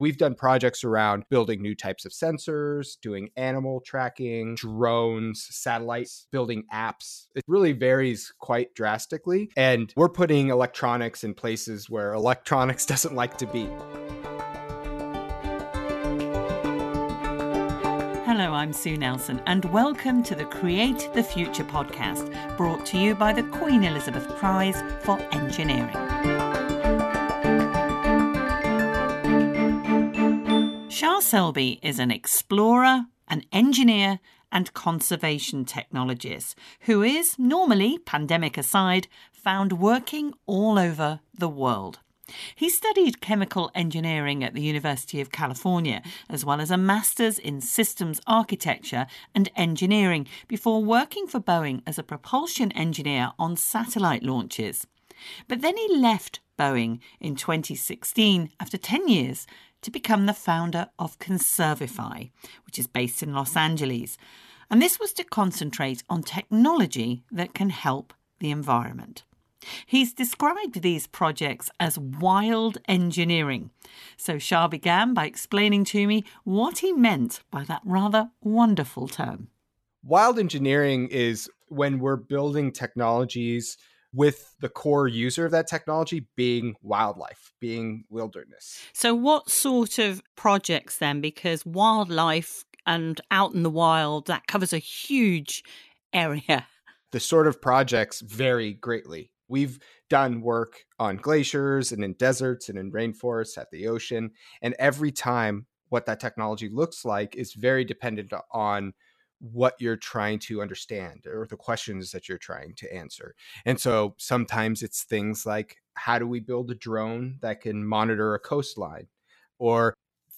We've done projects around building new types of sensors, doing animal tracking, drones, satellites, building apps. It really varies quite drastically. And we're putting electronics in places where electronics doesn't like to be. Hello, I'm Sue Nelson, and welcome to the Create the Future podcast, brought to you by the Queen Elizabeth Prize for Engineering. Shah Selbe is an explorer, an engineer, and conservation technologist who is, normally, pandemic aside, found working all over the world. He studied chemical engineering at the University of California, as well as a master's in systems architecture and engineering, before working for Boeing as a propulsion engineer on satellite launches. But then he left Boeing in 2016 after 10 years to become the founder of Conservify, which is based in Los Angeles. And this was to concentrate on technology that can help the environment. He's described these projects as wild engineering. So Shah began by explaining to me what he meant by that rather wonderful term. Wild engineering is when we're building technologies with the core user of that technology being wildlife, being wilderness. So, what sort of projects then? Because wildlife and out in the wild, that covers a huge area. The sort of projects vary greatly. We've done work on glaciers and in deserts and in rainforests at the ocean. And every time, what that technology looks like is very dependent on what you're trying to understand or the questions that you're trying to answer. And so sometimes it's things like how do we build a drone that can monitor a coastline? Or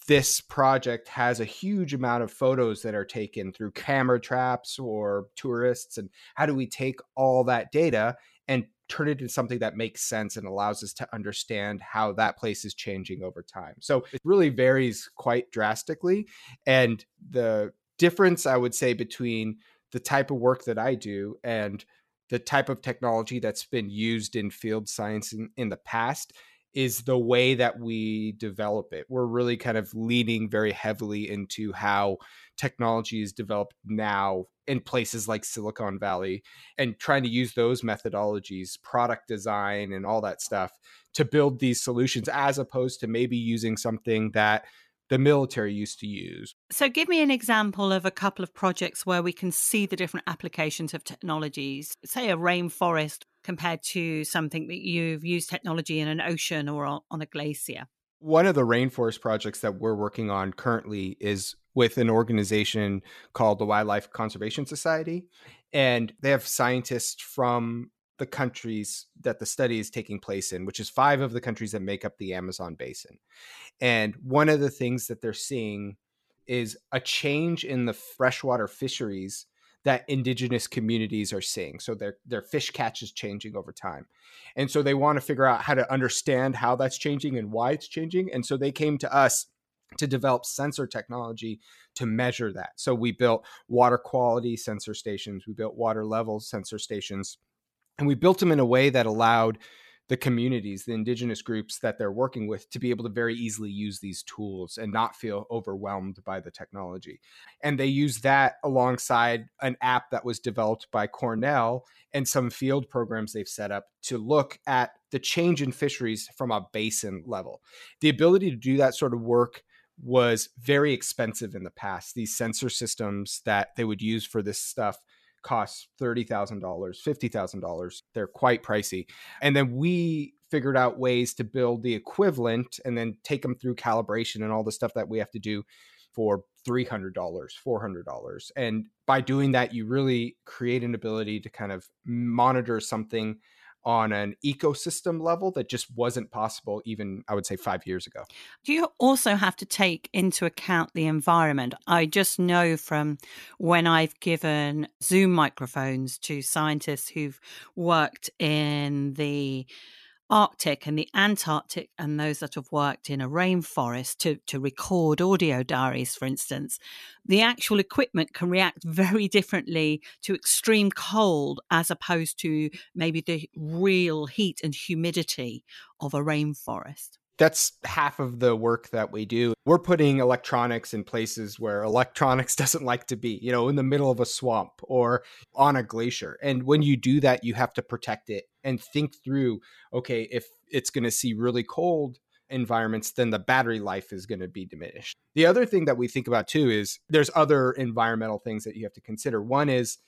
this project has a huge amount of photos that are taken through camera traps or tourists. And how do we take all that data and turn it into something that makes sense and allows us to understand how that place is changing over time? So it really varies quite drastically. And the difference I would say between the type of work that I do and the type of technology that's been used in field science in, in the past is the way that we develop it. We're really kind of leaning very heavily into how technology is developed now in places like Silicon Valley and trying to use those methodologies, product design, and all that stuff to build these solutions as opposed to maybe using something that the military used to use. So, give me an example of a couple of projects where we can see the different applications of technologies. Say a rainforest compared to something that you've used technology in an ocean or on a glacier. One of the rainforest projects that we're working on currently is with an organization called the Wildlife Conservation Society. And they have scientists from the countries that the study is taking place in, which is five of the countries that make up the Amazon basin. And one of the things that they're seeing is a change in the freshwater fisheries that indigenous communities are seeing. So their their fish catch is changing over time. And so they want to figure out how to understand how that's changing and why it's changing. And so they came to us to develop sensor technology to measure that. So we built water quality sensor stations, we built water level sensor stations and we built them in a way that allowed the communities, the indigenous groups that they're working with to be able to very easily use these tools and not feel overwhelmed by the technology. And they use that alongside an app that was developed by Cornell and some field programs they've set up to look at the change in fisheries from a basin level. The ability to do that sort of work was very expensive in the past. These sensor systems that they would use for this stuff costs $30,000, $50,000. They're quite pricey. And then we figured out ways to build the equivalent and then take them through calibration and all the stuff that we have to do for $300, $400. And by doing that, you really create an ability to kind of monitor something on an ecosystem level that just wasn't possible even i would say 5 years ago. Do you also have to take into account the environment? I just know from when i've given zoom microphones to scientists who've worked in the Arctic and the Antarctic and those that have worked in a rainforest to, to record audio diaries, for instance, the actual equipment can react very differently to extreme cold as opposed to maybe the real heat and humidity of a rainforest. That's half of the work that we do. We're putting electronics in places where electronics doesn't like to be, you know, in the middle of a swamp or on a glacier. And when you do that, you have to protect it and think through okay, if it's going to see really cold environments, then the battery life is going to be diminished. The other thing that we think about too is there's other environmental things that you have to consider. One is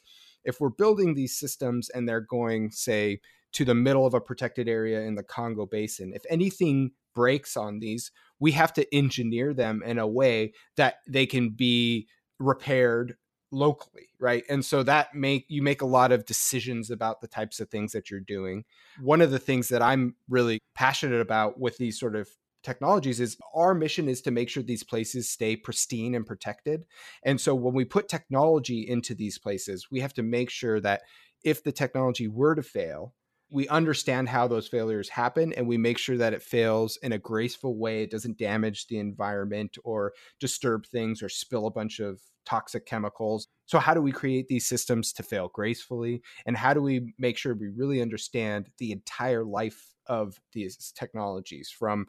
if we're building these systems and they're going, say, to the middle of a protected area in the Congo basin, if anything breaks on these, we have to engineer them in a way that they can be repaired locally right? And so that make you make a lot of decisions about the types of things that you're doing. One of the things that i'm really passionate about with these sort of technologies is our mission is to make sure these places stay pristine and protected. And so when we put technology into these places we have to make sure that if the technology were to fail we understand how those failures happen and we make sure that it fails in a graceful way. It doesn't damage the environment or disturb things or spill a bunch of toxic chemicals. So how do we create these systems to fail gracefully? And how do we make sure we really understand the entire life of these technologies from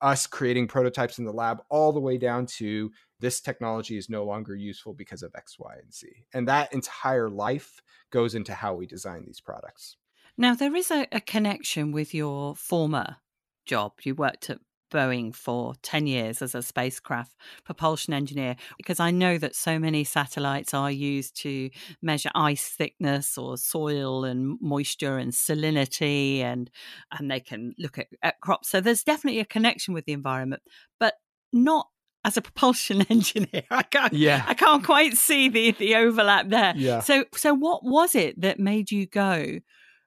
us creating prototypes in the lab all the way down to this technology is no longer useful because of x y and z. And that entire life goes into how we design these products now, there is a, a connection with your former job. You worked at Boeing for 10 years as a spacecraft propulsion engineer because I know that so many satellites are used to measure ice thickness or soil and moisture and salinity and and they can look at, at crops so there's definitely a connection with the environment but not as a propulsion engineer I can't yeah. I can't quite see the the overlap there yeah. so so what was it that made you go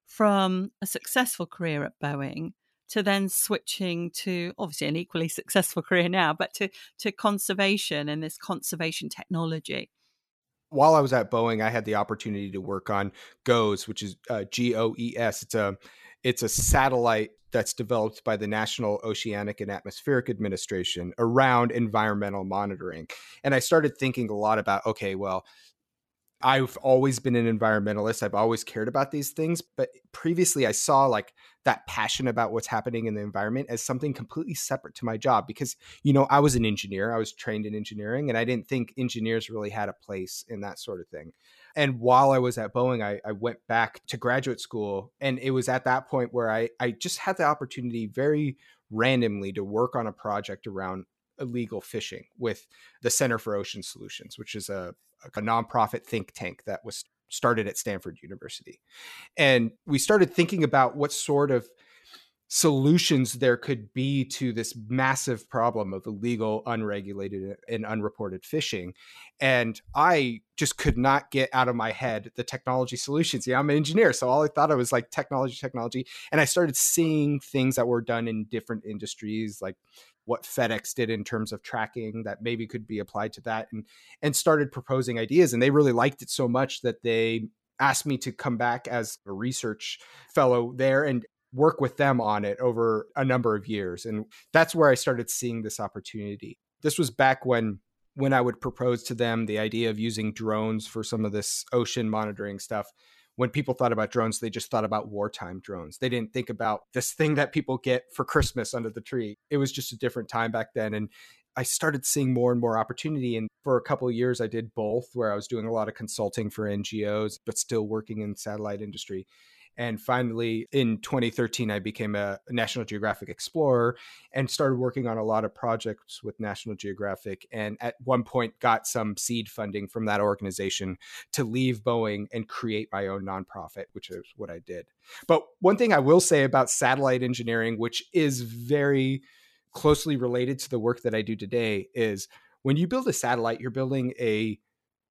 from a successful career at Boeing to then switching to obviously an equally successful career now, but to, to conservation and this conservation technology. While I was at Boeing, I had the opportunity to work on GOES, which is uh, G O E S. It's a it's a satellite that's developed by the National Oceanic and Atmospheric Administration around environmental monitoring. And I started thinking a lot about okay, well, I've always been an environmentalist. I've always cared about these things, but previously I saw like that passion about what's happening in the environment as something completely separate to my job because you know, I was an engineer. I was trained in engineering and I didn't think engineers really had a place in that sort of thing. And while I was at Boeing, I, I went back to graduate school and it was at that point where I I just had the opportunity very randomly to work on a project around illegal fishing with the Center for Ocean Solutions, which is a a nonprofit think tank that was started at Stanford University. And we started thinking about what sort of solutions there could be to this massive problem of illegal, unregulated, and unreported fishing. And I just could not get out of my head the technology solutions. Yeah, I'm an engineer, so all I thought I was like technology, technology. And I started seeing things that were done in different industries, like what FedEx did in terms of tracking that maybe could be applied to that and and started proposing ideas and they really liked it so much that they asked me to come back as a research fellow there and work with them on it over a number of years and that's where I started seeing this opportunity. This was back when when I would propose to them the idea of using drones for some of this ocean monitoring stuff when people thought about drones, they just thought about wartime drones. They didn't think about this thing that people get for Christmas under the tree. It was just a different time back then. And I started seeing more and more opportunity. And for a couple of years, I did both, where I was doing a lot of consulting for NGOs, but still working in satellite industry. And finally, in 2013, I became a National Geographic Explorer and started working on a lot of projects with National Geographic. And at one point, got some seed funding from that organization to leave Boeing and create my own nonprofit, which is what I did. But one thing I will say about satellite engineering, which is very closely related to the work that I do today, is when you build a satellite, you're building a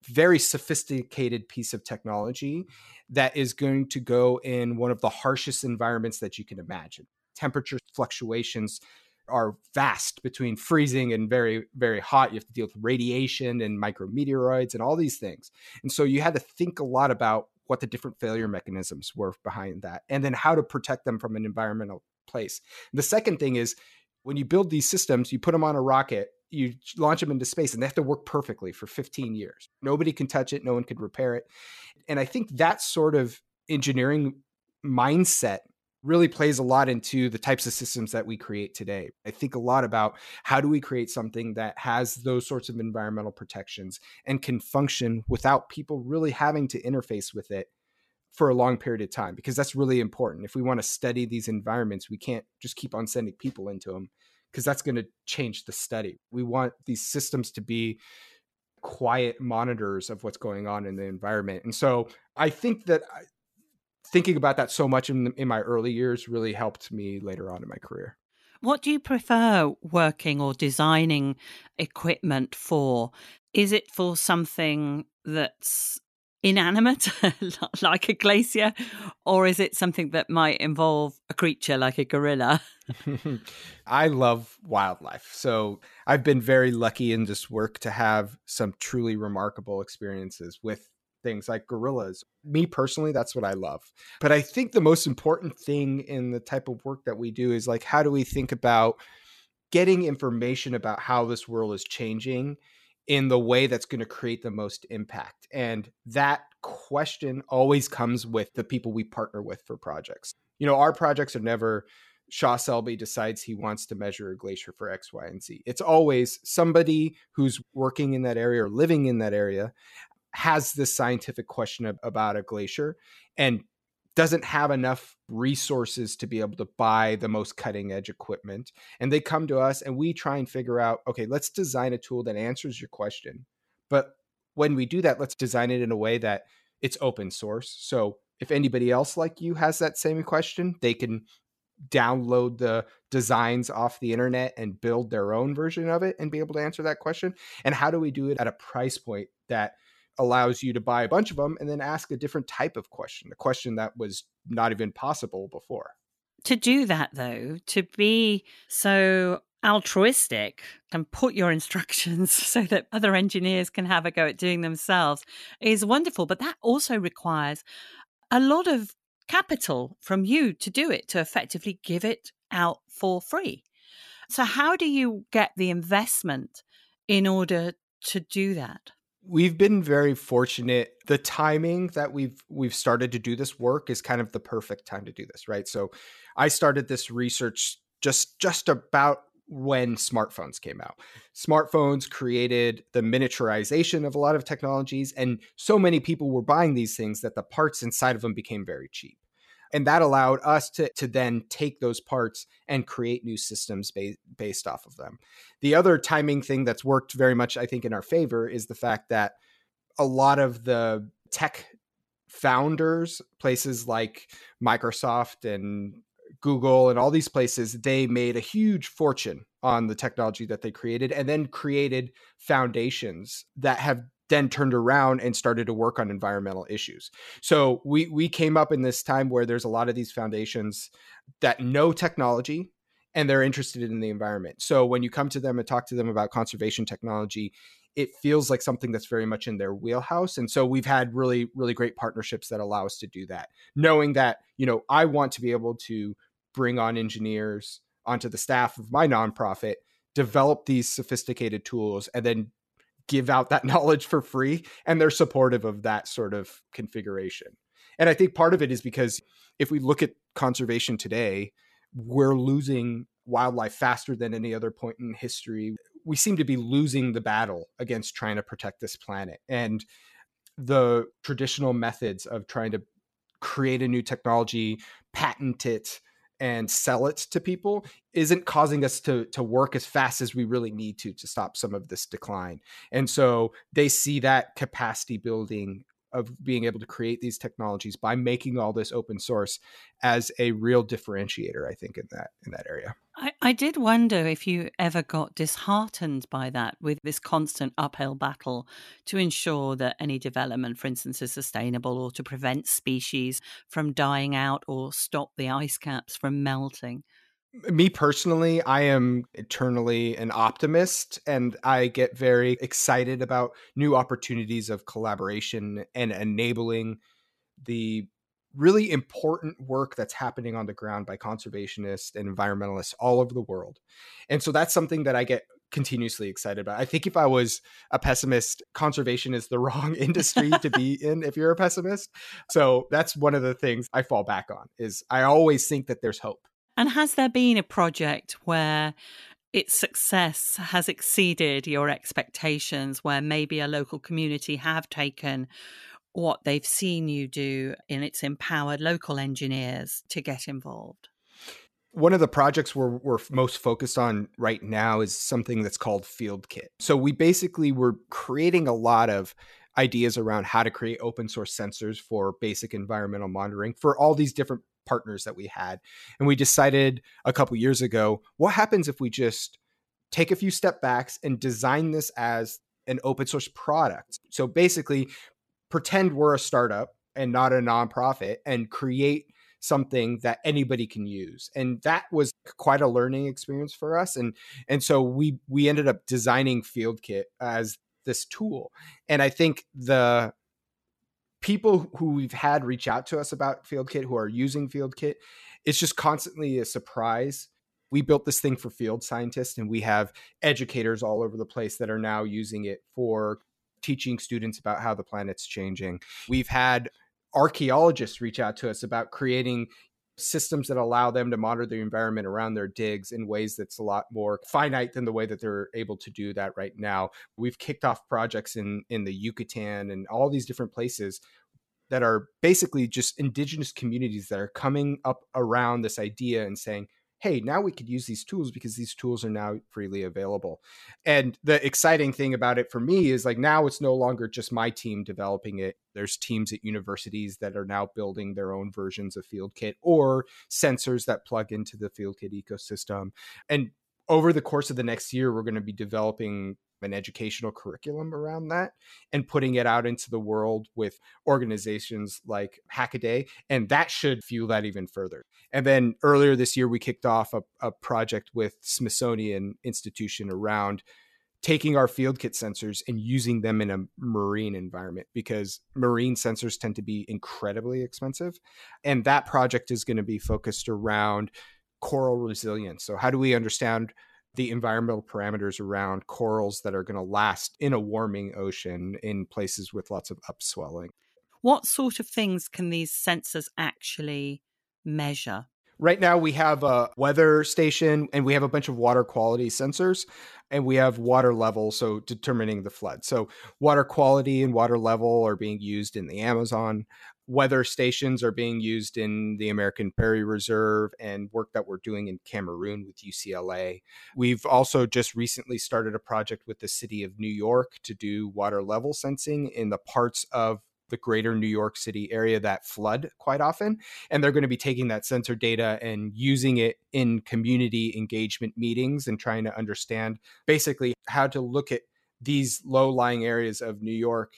very sophisticated piece of technology that is going to go in one of the harshest environments that you can imagine. Temperature fluctuations are vast between freezing and very, very hot. You have to deal with radiation and micrometeoroids and all these things. And so you had to think a lot about what the different failure mechanisms were behind that and then how to protect them from an environmental place. The second thing is when you build these systems, you put them on a rocket you launch them into space and they have to work perfectly for 15 years. Nobody can touch it, no one could repair it. And I think that sort of engineering mindset really plays a lot into the types of systems that we create today. I think a lot about how do we create something that has those sorts of environmental protections and can function without people really having to interface with it for a long period of time because that's really important. If we want to study these environments, we can't just keep on sending people into them because that's going to change the study. We want these systems to be quiet monitors of what's going on in the environment. And so I think that thinking about that so much in, in my early years really helped me later on in my career. What do you prefer working or designing equipment for? Is it for something that's inanimate, like a glacier, or is it something that might involve a creature like a gorilla? I love wildlife. So I've been very lucky in this work to have some truly remarkable experiences with things like gorillas. Me personally, that's what I love. But I think the most important thing in the type of work that we do is like, how do we think about getting information about how this world is changing in the way that's going to create the most impact? And that question always comes with the people we partner with for projects. You know, our projects are never Shah Selbe decides he wants to measure a glacier for X, Y, and Z. It's always somebody who's working in that area or living in that area has this scientific question about a glacier and doesn't have enough resources to be able to buy the most cutting edge equipment. And they come to us and we try and figure out okay, let's design a tool that answers your question. But when we do that, let's design it in a way that it's open source. So if anybody else like you has that same question, they can download the designs off the internet and build their own version of it and be able to answer that question. And how do we do it at a price point that allows you to buy a bunch of them and then ask a different type of question, a question that was not even possible before. To do that, though, to be so altruistic and put your instructions so that other engineers can have a go at doing themselves is wonderful. But that also requires a lot of capital from you to do it, to effectively give it out for free. So, how do you get the investment in order to do that? We've been very fortunate. The timing that we've we've started to do this work is kind of the perfect time to do this right? So i started this research just just about when smartphones came out. Smartphones created the miniaturization of a lot of technologies and so many people were buying these things that the parts inside of them became very cheap and that allowed us to, to then take those parts and create new systems ba- based off of them. The other timing thing that's worked very much, I think, in our favor is the fact that a lot of the tech founders, places like Microsoft and Google and all these places, they made a huge fortune on the technology that they created and then created foundations that have then turned around and started to work on environmental issues. So we we came up in this time where there's a lot of these foundations that know technology and they're interested in the environment. So when you come to them and talk to them about conservation technology, it feels like something that's very much in their wheelhouse. And so we've had really really great partnerships that allow us to do that. Knowing that, you know, I want to be able to bring on engineers onto the staff of my nonprofit develop these sophisticated tools and then give out that knowledge for free and they're supportive of that sort of configuration. And I think part of it is because if we look at conservation today, we're losing wildlife faster than any other point in history. We seem to be losing the battle against trying to protect this planet. And the traditional methods of trying to create a new technology, patent it, and sell it to people isn't causing us to to work as fast as we really need to to stop some of this decline. And so they see that capacity building of being able to create these technologies by making all this open source as a real differentiator i think in that in that area. I, I did wonder if you ever got disheartened by that with this constant uphill battle to ensure that any development for instance is sustainable or to prevent species from dying out or stop the ice caps from melting me personally, I am eternally an optimist and I get very excited about new opportunities of collaboration and enabling the really important work that's happening on the ground by conservationists and environmentalists all over the world. And so that's something that I get continuously excited about. I think if I was a pessimist, conservation is the wrong industry to be in if you're a pessimist. So that's one of the things I fall back on is I always think that there's hope. And has there been a project where its success has exceeded your expectations where maybe a local community have taken what they've seen you do and it's empowered local engineers to get involved? One of the projects we're, we're most focused on right now is something that's called Field Kit. So we basically were creating a lot of ideas around how to create open source sensors for basic environmental monitoring for all these different partners that we had. And we decided a couple years ago, what happens if we just take a few step backs and design this as an open source product? So basically, pretend we're a startup and not a nonprofit and create something that anybody can use and that was quite a learning experience for us and and so we we ended up designing field kit as this tool and i think the people who we've had reach out to us about field kit who are using field kit it's just constantly a surprise we built this thing for field scientists and we have educators all over the place that are now using it for teaching students about how the planet's changing. We've had archaeologists reach out to us about creating systems that allow them to monitor the environment around their digs in ways that's a lot more finite than the way that they're able to do that right now. We've kicked off projects in in the Yucatan and all these different places that are basically just indigenous communities that are coming up around this idea and saying, hey, now we could use these tools because these tools are now freely available. And the exciting thing about it for me is like now it's no longer just my team developing it. There's teams at universities that are now building their own versions of FieldKit or sensors that plug into the FieldKit ecosystem. And over the course of the next year, we're going to be developing an educational curriculum around that and putting it out into the world with organizations like Hackaday. And that should fuel that even further. And then earlier this year, we kicked off a, a project with Smithsonian Institution around taking our field kit sensors and using them in a marine environment because marine sensors tend to be incredibly expensive. And that project is going to be focused around coral resilience. So, how do we understand the environmental parameters around corals that are going to last in a warming ocean in places with lots of upswelling. What sort of things can these sensors actually measure? Right now, we have a weather station and we have a bunch of water quality sensors and we have water level, so determining the flood. So, water quality and water level are being used in the Amazon weather stations are being used in the American Prairie Reserve and work that we're doing in Cameroon with UCLA. We've also just recently started a project with the city of New York to do water level sensing in the parts of the greater New York City area that flood quite often. And they're going to be taking that sensor data and using it in community engagement meetings and trying to understand basically how to look at these low lying areas of New York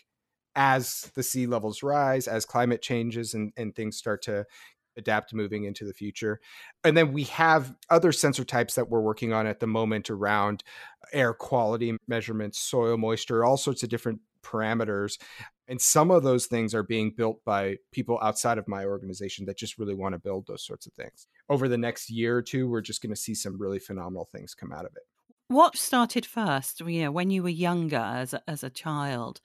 as the sea levels rise, as climate changes and, and things start to adapt moving into the future. And then we have other sensor types that we're working on at the moment around air quality measurements, soil moisture, all sorts of different parameters. And some of those things are being built by people outside of my organization that just really want to build those sorts of things. Over the next year or two, we're just going to see some really phenomenal things come out of it. What started first, you know, when you were younger as a, as a child?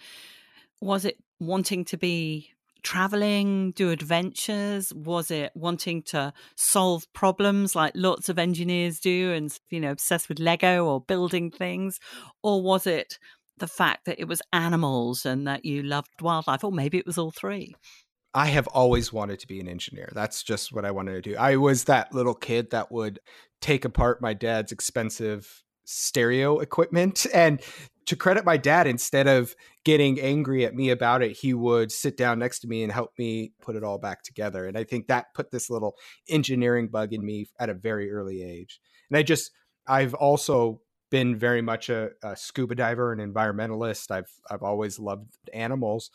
Was it wanting to be traveling, do adventures? Was it wanting to solve problems like lots of engineers do and, you know, obsessed with Lego or building things? Or was it the fact that it was animals and that you loved wildlife? Or maybe it was all three? I have always wanted to be an engineer. That's just what I wanted to do. I was that little kid that would take apart my dad's expensive stereo equipment and to credit my dad, instead of getting angry at me about it, he would sit down next to me and help me put it all back together. And I think that put this little engineering bug in me at a very early age. And I just, I've also been very much a, a scuba diver and environmentalist. I've I've always loved animals,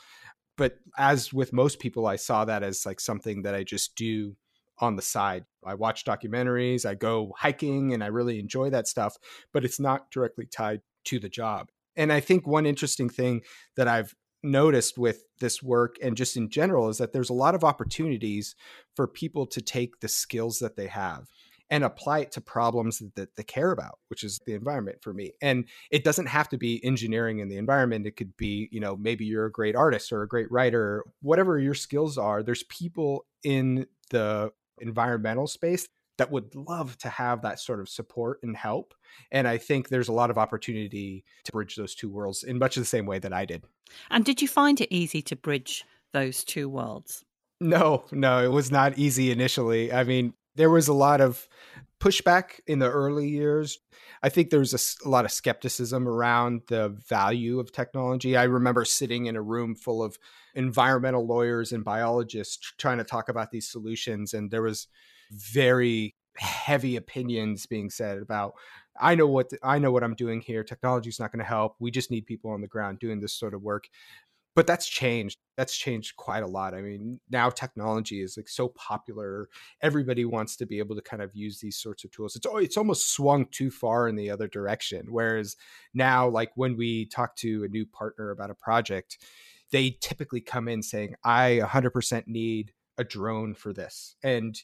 but as with most people, I saw that as like something that I just do on the side. I watch documentaries, I go hiking, and I really enjoy that stuff, but it's not directly tied to the job. And I think one interesting thing that I've noticed with this work and just in general is that there's a lot of opportunities for people to take the skills that they have and apply it to problems that they care about, which is the environment for me. And it doesn't have to be engineering in the environment. It could be, you know, maybe you're a great artist or a great writer, whatever your skills are. There's people in the environmental space that would love to have that sort of support and help. And I think there's a lot of opportunity to bridge those two worlds in much of the same way that I did. And did you find it easy to bridge those two worlds? No, no, it was not easy initially. I mean, there was a lot of pushback in the early years. I think there was a, a, lot of skepticism around the value of technology. I remember sitting in a room full of environmental lawyers and biologists trying to talk about these solutions, and there was very heavy opinions being said about I know what I know what I'm doing here. Technology is not going to help. We just need people on the ground doing this sort of work but that's changed that's changed quite a lot i mean now technology is like so popular everybody wants to be able to kind of use these sorts of tools it's it's almost swung too far in the other direction whereas now like when we talk to a new partner about a project they typically come in saying i 100% need a drone for this and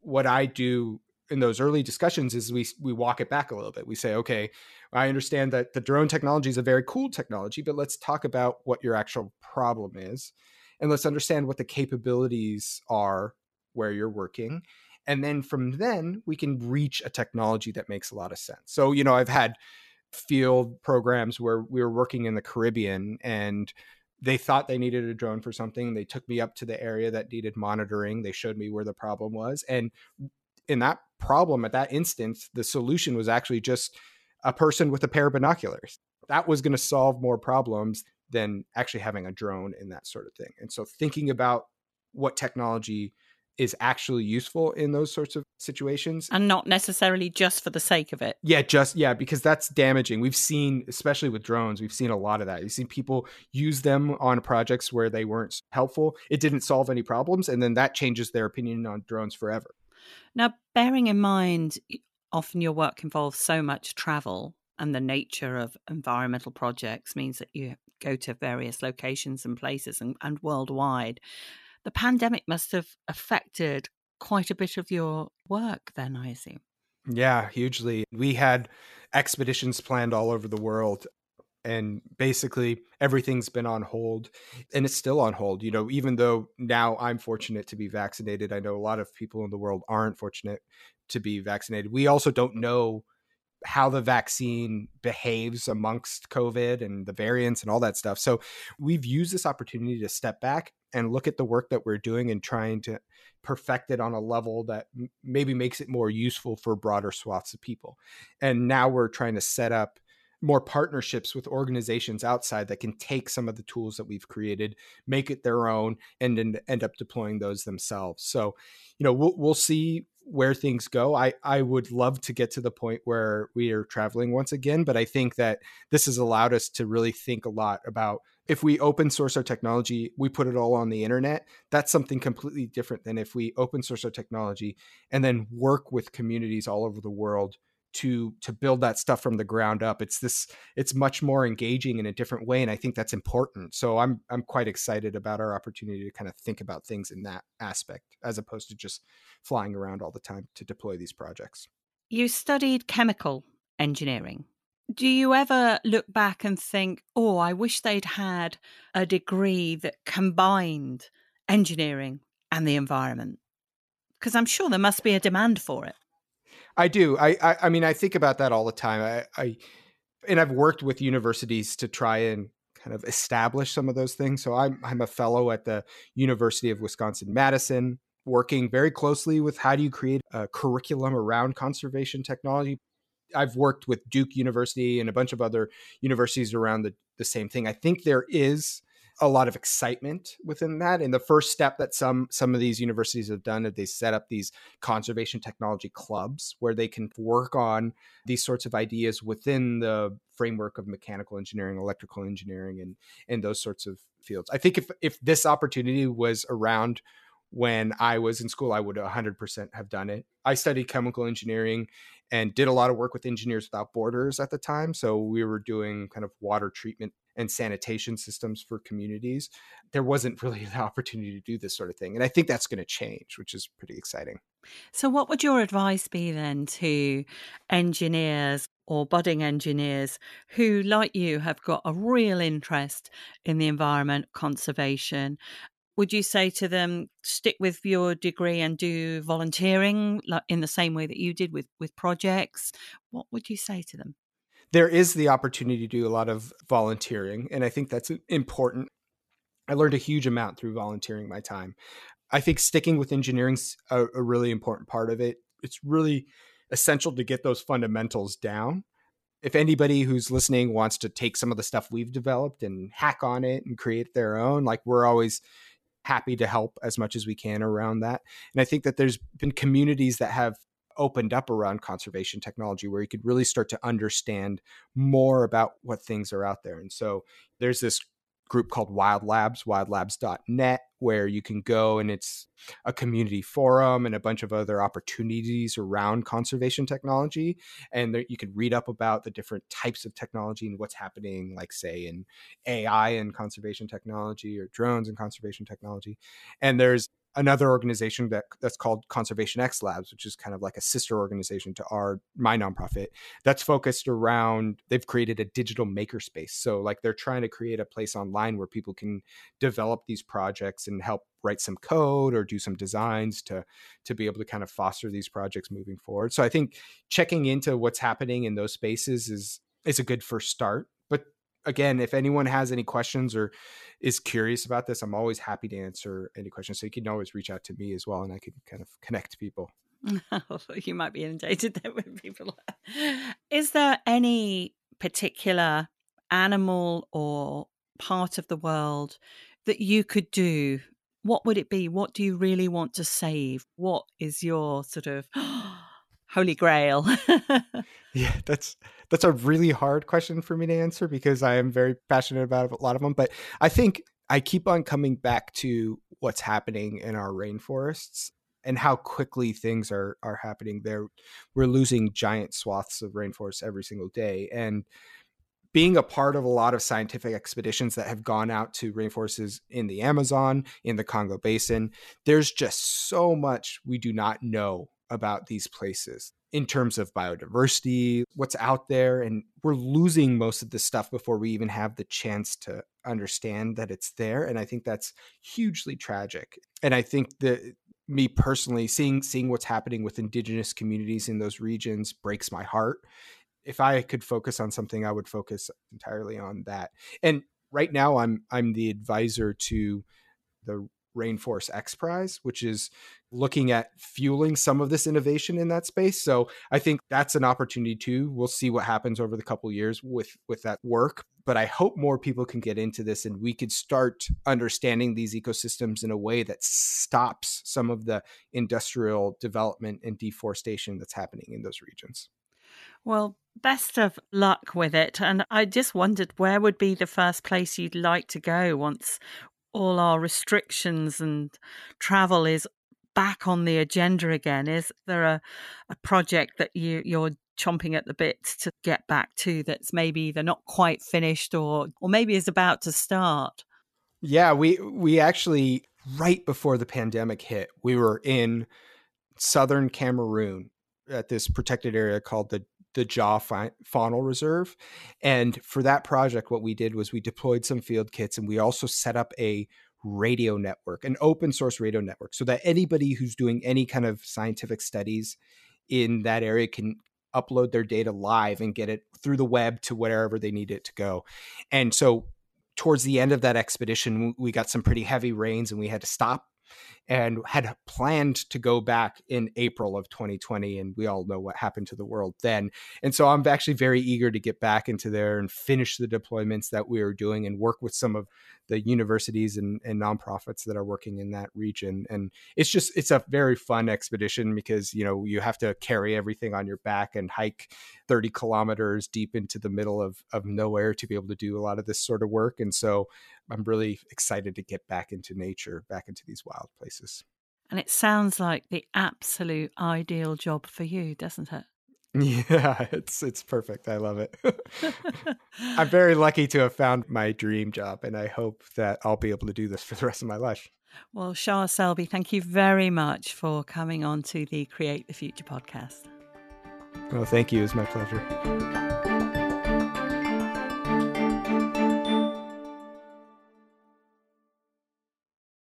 what i do in those early discussions is we we walk it back a little bit. We say, okay, I understand that the drone technology is a very cool technology, but let's talk about what your actual problem is, and let's understand what the capabilities are where you're working, and then from then we can reach a technology that makes a lot of sense. So you know, I've had field programs where we were working in the Caribbean and they thought they needed a drone for something. They took me up to the area that needed monitoring. They showed me where the problem was. And in that problem at that instance, the solution was actually just a person with a pair of binoculars. That was going to solve more problems than actually having a drone in that sort of thing. And so thinking about what technology is actually useful in those sorts of situations and not necessarily just for the sake of it. Yeah, just yeah, because that's damaging. We've seen especially with drones, we've seen a lot of that. You've seen people use them on projects where they weren't helpful. It didn't solve any problems and then that changes their opinion on drones forever. Now, bearing in mind, often your work involves so much travel, and the nature of environmental projects means that you go to various locations and places and, and worldwide. The pandemic must have affected quite a bit of your work, then, I assume. Yeah, hugely. We had expeditions planned all over the world and basically everything's been on hold and it's still on hold you know even though now i'm fortunate to be vaccinated i know a lot of people in the world aren't fortunate to be vaccinated we also don't know how the vaccine behaves amongst covid and the variants and all that stuff so we've used this opportunity to step back and look at the work that we're doing and trying to perfect it on a level that maybe makes it more useful for broader swaths of people and now we're trying to set up more partnerships with organizations outside that can take some of the tools that we've created, make it their own, and then end up deploying those themselves. So, you know, we'll we'll see where things go. I I would love to get to the point where we are traveling once again, but I think that this has allowed us to really think a lot about if we open source our technology, we put it all on the internet. That's something completely different than if we open source our technology and then work with communities all over the world to to build that stuff from the ground up. It's this it's much more engaging in a different way and i think that's important. So i'm i'm quite excited about our opportunity to kind of think about things in that aspect as opposed to just flying around all the time to deploy these projects. You studied chemical engineering do you ever look back and think oh i wish they'd had a degree that combined engineering and the environment because i'm sure there must be a demand for it I do. I, I, I mean, I think about that all the time. I, I, and I've worked with universities to try and kind of establish some of those things. So I'm I'm a fellow at the University of Wisconsin Madison, working very closely with how do you create a curriculum around conservation technology. I've worked with Duke University and a bunch of other universities around the, the same thing. I think there is a lot of excitement within that. And the first step that some some of these universities have done is they set up these conservation technology clubs where they can work on these sorts of ideas within the framework of mechanical engineering, electrical engineering, and and those sorts of fields. I think if if this opportunity was around when I was in school, I would 100% have done it. I studied chemical engineering and did a lot of work with Engineers Without Borders at the time. So we were doing kind of water treatment and sanitation systems for communities, there wasn't really the opportunity to do this sort of thing. And I think that's going to change, which is pretty exciting. So, what would your advice be then to engineers or budding engineers who, like you, have got a real interest in the environment, conservation? Would you say to them, stick with your degree and do volunteering like in the same way that you did with, with projects? What would you say to them? There is the opportunity to do a lot of volunteering, and I think that's important. I learned a huge amount through volunteering my time. I think sticking with engineering's a, a really important part of it. It's really essential to get those fundamentals down. If anybody who's listening wants to take some of the stuff we've developed and hack on it and create their own, like we're always happy to help as much as we can around that. And I think that there's been communities that have opened up around conservation technology where you could really start to understand more about what things are out there. And so there's this group called Wild Labs, wildlabs.net, where you can go and it's a community forum and a bunch of other opportunities around conservation technology. And there, you can read up about the different types of technology and what's happening, like, say, in AI and conservation technology or drones and conservation technology. And there's another organization that that's called Conservation X Labs, which is kind of like a sister organization to our my nonprofit that's focused around they've created a digital makerspace. So like they're trying to create a place online where people can develop these projects and help write some code or do some designs to to be able to kind of foster these projects moving forward. So I think checking into what's happening in those spaces is is a good first start again, if anyone has any questions or is curious about this, I'm always happy to answer any questions. So you can always reach out to me as well, and I can kind of connect people. Oh, you might be inundated there with people. Is there any particular animal or part of the world that you could do? What would it be? What do you really want to save? What is your sort of holy grail? yeah, that's that's a really hard question for me to answer because I am very passionate about a lot of them. But I think I keep on coming back to what's happening in our rainforests and how quickly things are are happening there. We're losing giant swaths of rainforests every single day, and being a part of a lot of scientific expeditions that have gone out to rainforests in the Amazon, in the Congo Basin, there's just so much we do not know about these places in terms of biodiversity, what's out there. And we're losing most of this stuff before we even have the chance to understand that it's there. And I think that's hugely tragic. And I think that me personally, seeing seeing what's happening with indigenous communities in those regions breaks my heart. If I could focus on something, I would focus entirely on that. And right now I'm I'm the advisor to the Rainforest X Prize, which is looking at fueling some of this innovation in that space. So I think that's an opportunity too. We'll see what happens over the couple years with with that work, but I hope more people can get into this and we could start understanding these ecosystems in a way that stops some of the industrial development and deforestation that's happening in those regions. Well, best of luck with it. And I just wondered where would be the first place you'd like to go once all our restrictions and travel is back on the agenda again? Is there a, a project that you, you're chomping at the bit to get back to that's maybe either not quite finished or or maybe is about to start? Yeah, we we actually right before the pandemic hit, we were in southern Cameroon at this protected area called the the jaw Dja Faunal Reserve. And for that project, what we did was we deployed some field kits and we also set up a radio network, an open source radio network, so that anybody who's doing any kind of scientific studies in that area can upload their data live and get it through the web to wherever they need it to go. And so towards the end of that expedition, we got some pretty heavy rains and we had to stop and had planned to go back in April of 2020. And we all know what happened to the world then. And so I'm actually very eager to get back into there and finish the deployments that we are doing and work with some of the universities and, and nonprofits that are working in that region. And it's just, it's a very fun expedition because, you know, you have to carry everything on your back and hike 30 kilometers deep into the middle of, of nowhere to be able to do a lot of this sort of work. And so I'm really excited to get back into nature, back into these wild places. And it sounds like the absolute ideal job for you, doesn't it? Yeah, it's it's perfect. I love it. I'm very lucky to have found my dream job and I hope that I'll be able to do this for the rest of my life. Well, Charles Selbe, thank you very much for coming on to the Create the Future podcast. Well, thank you. It's my pleasure.